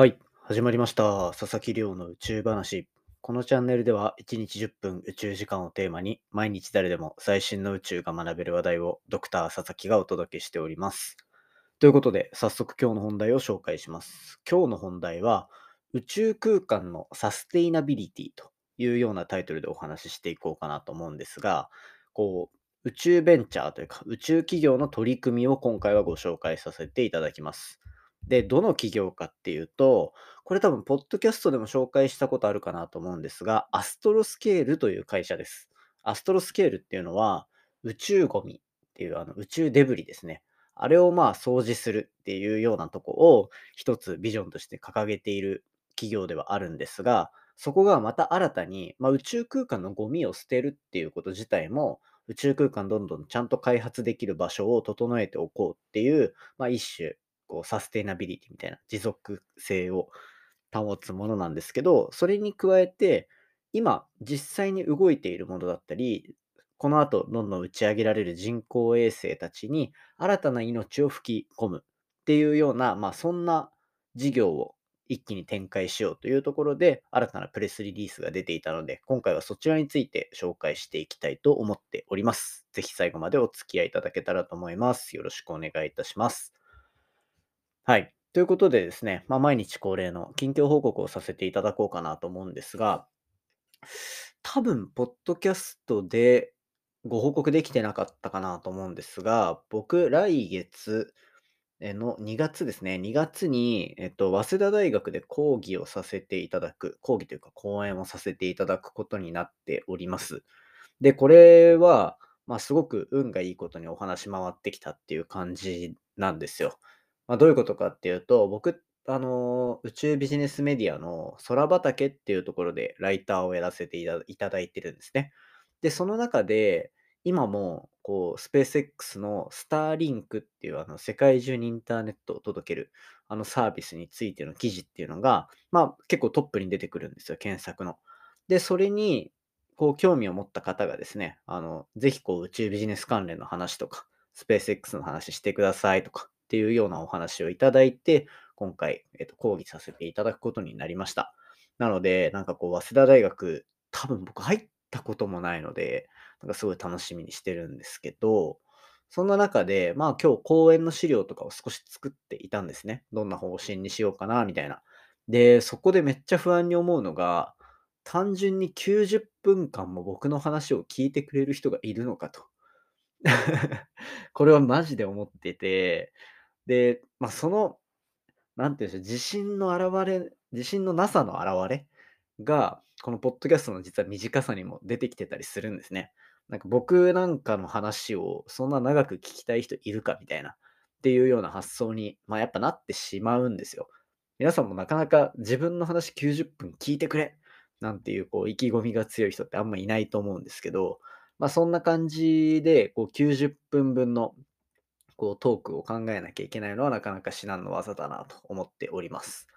はい、始まりました。佐々木亮の宇宙話。このチャンネルでは1日10分宇宙時間をテーマに毎日誰でも最新の宇宙が学べる話題をドクター佐々木がお届けしております。ということで早速今日の本題を紹介します。今日の本題は宇宙空間のサステイナビリティというようなタイトルでお話ししていこうかなと思うんですが、こう宇宙ベンチャーというか宇宙企業の取り組みを今回はご紹介させていただきます。で、どの企業かっていうと、これ多分、ポッドキャストでも紹介したことあるかなと思うんですが、アストロスケールという会社です。アストロスケールっていうのは、宇宙ゴミっていうあの宇宙デブリですね。あれをまあ掃除するっていうようなとこを一つビジョンとして掲げている企業ではあるんですが、そこがまた新たに、まあ、宇宙空間のゴミを捨てるっていうこと自体も、宇宙空間どんどんちゃんと開発できる場所を整えておこうっていう、まあ、一種、こうサステイナビリティみたいな持続性を保つものなんですけど、それに加えて、今実際に動いているものだったり、この後どんどん打ち上げられる人工衛星たちに新たな命を吹き込むっていうような、まあそんな事業を一気に展開しようというところで、新たなプレスリリースが出ていたので、今回はそちらについて紹介していきたいと思っております。ぜひ最後までお付き合いいただけたらと思います。よろしくお願いいたします。はい。ということでですね、まあ、毎日恒例の近況報告をさせていただこうかなと思うんですが、多分、ポッドキャストでご報告できてなかったかなと思うんですが、僕、来月の2月ですね、2月に、えっと、早稲田大学で講義をさせていただく、講義というか講演をさせていただくことになっております。で、これは、まあ、すごく運がいいことにお話回ってきたっていう感じなんですよ。まあ、どういうことかっていうと、僕、あの、宇宙ビジネスメディアの空畑っていうところでライターをやらせていただいてるんですね。で、その中で、今も、こう、スペース X のスターリンクっていうあの世界中にインターネットを届けるあのサービスについての記事っていうのが、まあ結構トップに出てくるんですよ、検索の。で、それに、こう、興味を持った方がですね、あの、ぜひこう、宇宙ビジネス関連の話とか、スペース X の話してくださいとかっていうようなお話をいただいて、今回、えっと、講義させていただくことになりました。なので、なんかこう、早稲田大学、多分僕入ったこともないので、なんかすごい楽しみにしてるんですけど、そんな中で、まあ今日講演の資料とかを少し作っていたんですね。どんな方針にしようかな、みたいな。で、そこでめっちゃ不安に思うのが、単純に90分間も僕の話を聞いてくれる人がいるのかと。これはマジで思ってて、で、まあその、なんていうんでしょう、自信の表れ、自信のなさの表れが、このポッドキャストの実は短さにも出てきてたりするんですね。なんか僕なんかの話をそんな長く聞きたい人いるかみたいなっていうような発想に、まあやっぱなってしまうんですよ。皆さんもなかなか自分の話90分聞いてくれなんていうこう意気込みが強い人ってあんまいないと思うんですけど、まあそんな感じでこう90分分のこうトークを考えなきゃいけないのはなかなか至難の技だなと思っております。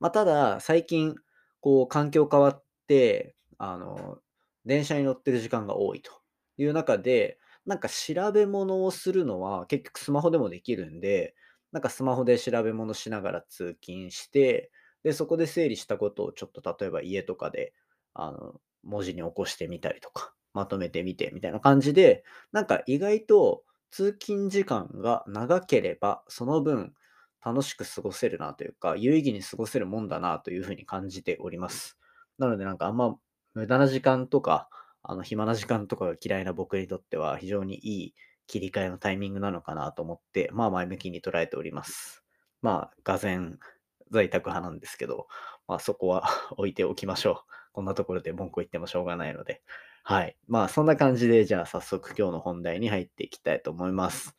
まあただ最近こう環境変わって、あの、電車に乗ってる時間が多いという中で、なんか調べ物をするのは結局スマホでもできるんで、なんかスマホで調べ物しながら通勤して、で、そこで整理したことをちょっと例えば家とかで、あの、文字に起こしてみたりとか、まとめてみてみたいな感じで、なんか意外と通勤時間が長ければ、その分楽しく過ごせるなというか、有意義に過ごせるもんだなというふうに感じております。なのでなんかあんま無駄な時間とか、あの暇な時間とかが嫌いな僕にとっては非常にいい切り替えのタイミングなのかなと思って、まあ前向きに捉えております。まあ、がぜ在宅派なんですけど、まあそこは 置いておきましょう。こんなところで文句言ってもしょうがないので。はい。まあそんな感じで、じゃあ早速今日の本題に入っていきたいと思います。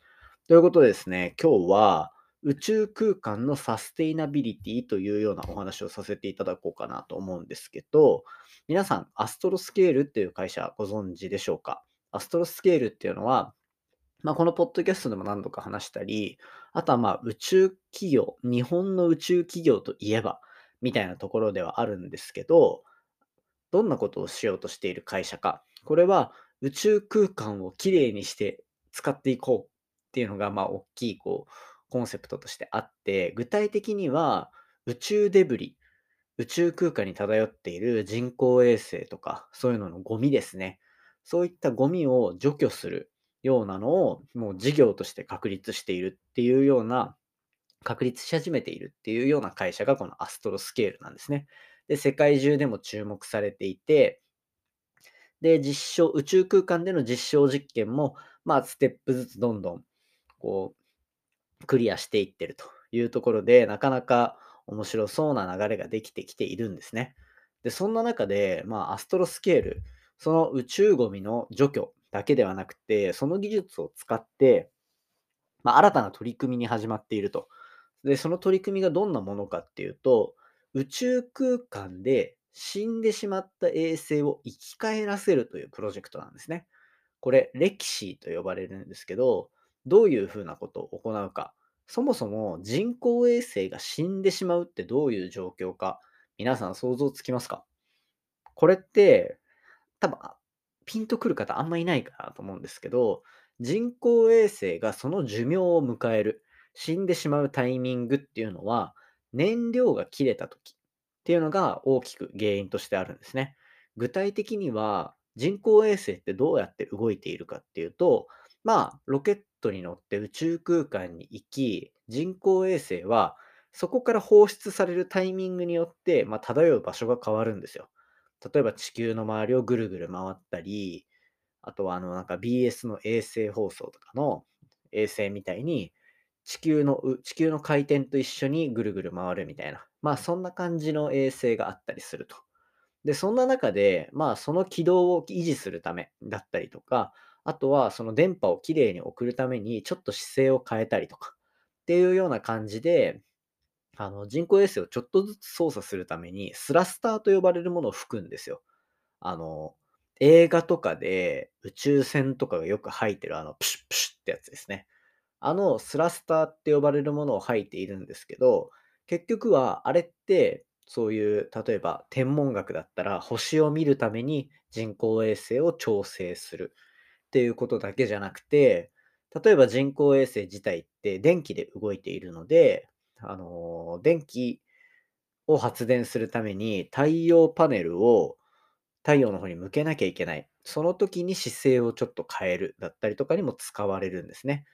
ということでですね、今日は宇宙空間のサステイナビリティというようなお話をさせていただこうかなと思うんですけど、皆さん、アストロスケールっていう会社ご存知でしょうか？アストロスケールっていうのは、まあ、このポッドキャストでも何度か話したり、あとはまあ宇宙企業、日本の宇宙企業といえば、みたいなところではあるんですけど、どんなことをしようとしている会社か。これは宇宙空間をきれいにして使っていこうっていうのが、まあ、大きいこうコンセプトとしてあって、具体的には宇宙デブリ、宇宙空間に漂っている人工衛星とか、そういうののゴミですね。そういったゴミを除去するようなのを、もう事業として確立しているっていうような、確立し始めているっていうような会社がこのアストロスケールなんですね。で、世界中でも注目されていて、で、実証、宇宙空間での実証実験も、まあ、ステップずつどんどん、こう、クリアしていってるというところで、なかなか面白そうな流れができてきているんですね。で、そんな中で、まあ、アストロスケール、その宇宙ゴミの除去だけではなくて、その技術を使って、まあ、新たな取り組みに始まっていると。で、その取り組みがどんなものかっていうと、宇宙空間で死んでしまった衛星を生き返らせるというプロジェクトなんですね。これ、レキシーと呼ばれるんですけど、どういうふうなことを行うか。そもそも人工衛星が死んでしまうってどういう状況か、皆さん想像つきますか？これって、多分、ピンとくる方あんまいないかなと思うんですけど、人工衛星がその寿命を迎える、死んでしまうタイミングっていうのは、燃料が切れた時っていうのが大きく原因としてあるんですね。具体的には、人工衛星ってどうやって動いているかっていうと、まあ、ロケットに乗って宇宙空間に行き、人工衛星はそこから放出されるタイミングによって、まあ、漂う場所が変わるんですよ。例えば地球の周りをぐるぐる回ったり、あとはあのなんか BS の衛星放送とかの衛星みたいに、地球の地球の回転と一緒にぐるぐる回るみたいな、まあそんな感じの衛星があったりすると。で、そんな中で、まあその軌道を維持するためだったりとか、あとはその電波をきれいに送るためにちょっと姿勢を変えたりとかっていうような感じで、あの人工衛星をちょっとずつ操作するためにスラスターと呼ばれるものを吹くんですよ。あの、映画とかで宇宙船とかがよく吐いてるあのプシュップシュッってやつですね。あのスラスターって呼ばれるものを吐いているんですけど、結局はあれってそういう例えば天文学だったら星を見るために人工衛星を調整するっていうことだけじゃなくて、例えば人工衛星自体って電気で動いているので、あの電気を発電するために太陽パネルを太陽の方に向けなきゃいけない。その時に姿勢をちょっと変えるだったりとかにも使われるんですね。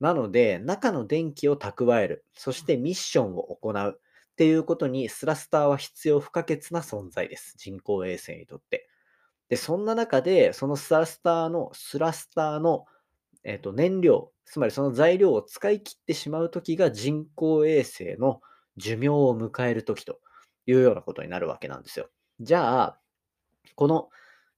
なので、中の電気を蓄える、そしてミッションを行うっていうことにスラスターは必要不可欠な存在です。人工衛星にとって。で、そんな中で、そのスラスターの、スラスターの、えっと燃料、つまりその材料を使い切ってしまうときが人工衛星の寿命を迎えるときというようなことになるわけなんですよ。じゃあ、この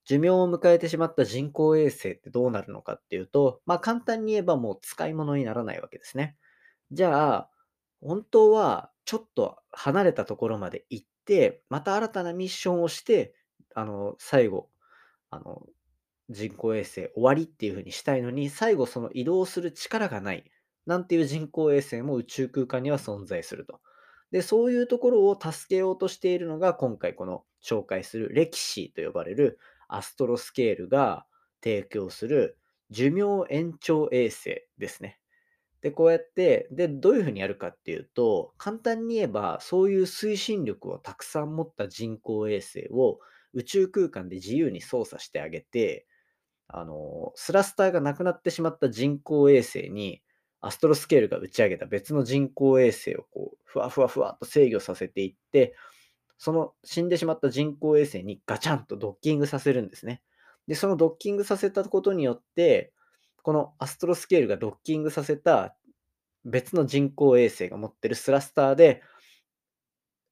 寿命を迎えてしまった人工衛星ってどうなるのかっていうと、まあ簡単に言えばもう使い物にならないわけですね。じゃあ、本当はちょっと離れたところまで行って、また新たなミッションをして、あの、最後、あの、人工衛星終わりっていう風にしたいのに、最後その移動する力がない、なんていう人工衛星も宇宙空間には存在すると。で、そういうところを助けようとしているのが、今回この紹介するレキシーと呼ばれるアストロスケールが提供する寿命延長衛星ですね。で、こうやって、で、どういうふうにやるかっていうと、簡単に言えば、そういう推進力をたくさん持った人工衛星を宇宙空間で自由に操作してあげて、あの、スラスターがなくなってしまった人工衛星に、アストロスケールが打ち上げた別の人工衛星をこう、ふわふわふわっと制御させていって、その死んでしまった人工衛星にガチャンとドッキングさせるんですね。で、そのドッキングさせたことによって、このアストロスケールがドッキングさせた別の人工衛星が持ってるスラスターで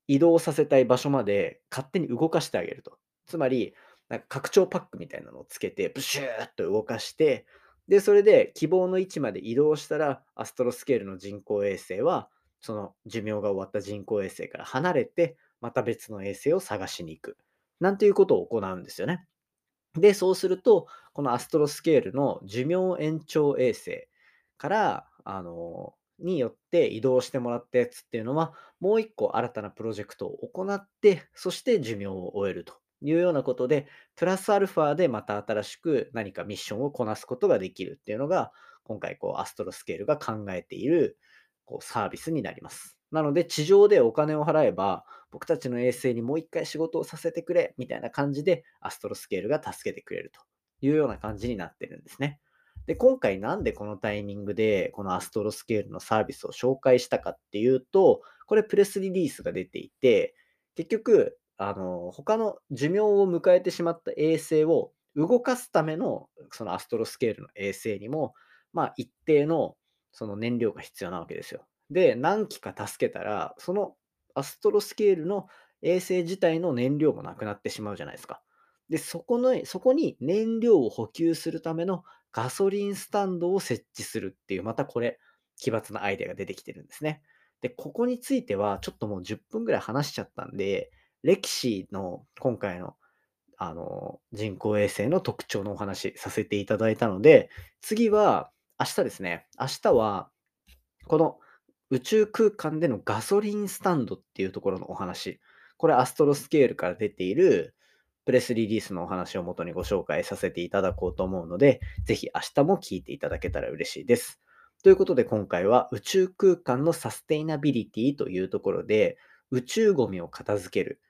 移動させたい場所まで勝手に動かしてあげると。つまり、なんか拡張パックみたいなのをつけて、ブシューッと動かして、で、それで希望の位置まで移動したら、アストロスケールの人工衛星は、その寿命が終わった人工衛星から離れて、また別の衛星を探しに行く。なんていうことを行うんですよね。で、そうすると、このアストロスケールの寿命延長衛星から、あの、によって移動してもらったやつっていうのは、もう一個新たなプロジェクトを行って、そして寿命を終えるというようなことで、プラスアルファでまた新しく何かミッションをこなすことができるっていうのが、今回こうアストロスケールが考えているこうサービスになります。なので、地上でお金を払えば、僕たちの衛星にもう一回仕事をさせてくれ、みたいな感じで、アストロスケールが助けてくれるというような感じになってるんですね。で、今回なんでこのタイミングで、このアストロスケールのサービスを紹介したかっていうと、これプレスリリースが出ていて、結局、あの、他の寿命を迎えてしまった衛星を動かすための、そのアストロスケールの衛星にも、まあ、一定のその燃料が必要なわけですよ。で、何機か助けたら、そのアストロスケールの衛星自体の燃料もなくなってしまうじゃないですか。で、そこの、そこに燃料を補給するためのガソリンスタンドを設置するっていう、またこれ、奇抜なアイデアが出てきてるんですね。で、ここについては、ちょっともう10分ぐらい話しちゃったんで、レキシーの今回のあの人工衛星の特徴のお話させていただいたので、次は明日ですね。明日は、この宇宙空間でのガソリンスタンドっていうところのお話。これアストロスケールから出ているプレスリリースのお話をもとにご紹介させていただこうと思うので、ぜひ明日も聞いていただけたら嬉しいです。ということで今回は宇宙空間のサステイナビリティというところで宇宙ゴミを片付ける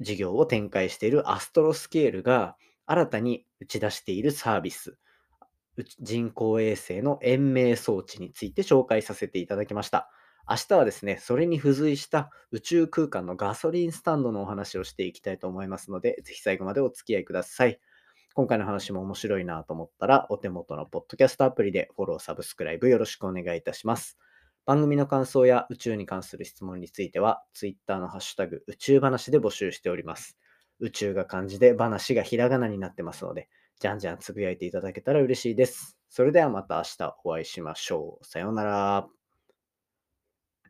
事業を展開しているアストロスケールが新たに打ち出しているサービス、人工衛星の延命装置について紹介させていただきました。明日はですね、それに付随した宇宙空間のガソリンスタンドのお話をしていきたいと思いますので、ぜひ最後までお付き合いください。今回の話も面白いなと思ったら、お手元のポッドキャストアプリでフォロー、サブスクライブよろしくお願いいたします。番組の感想や宇宙に関する質問については、Twitter のハッシュタグ宇宙話で募集しております。宇宙が漢字で話がひらがなになってますので、じゃんじゃんつぶやいていただけたら嬉しいです。それではまた明日お会いしましょう。さようなら。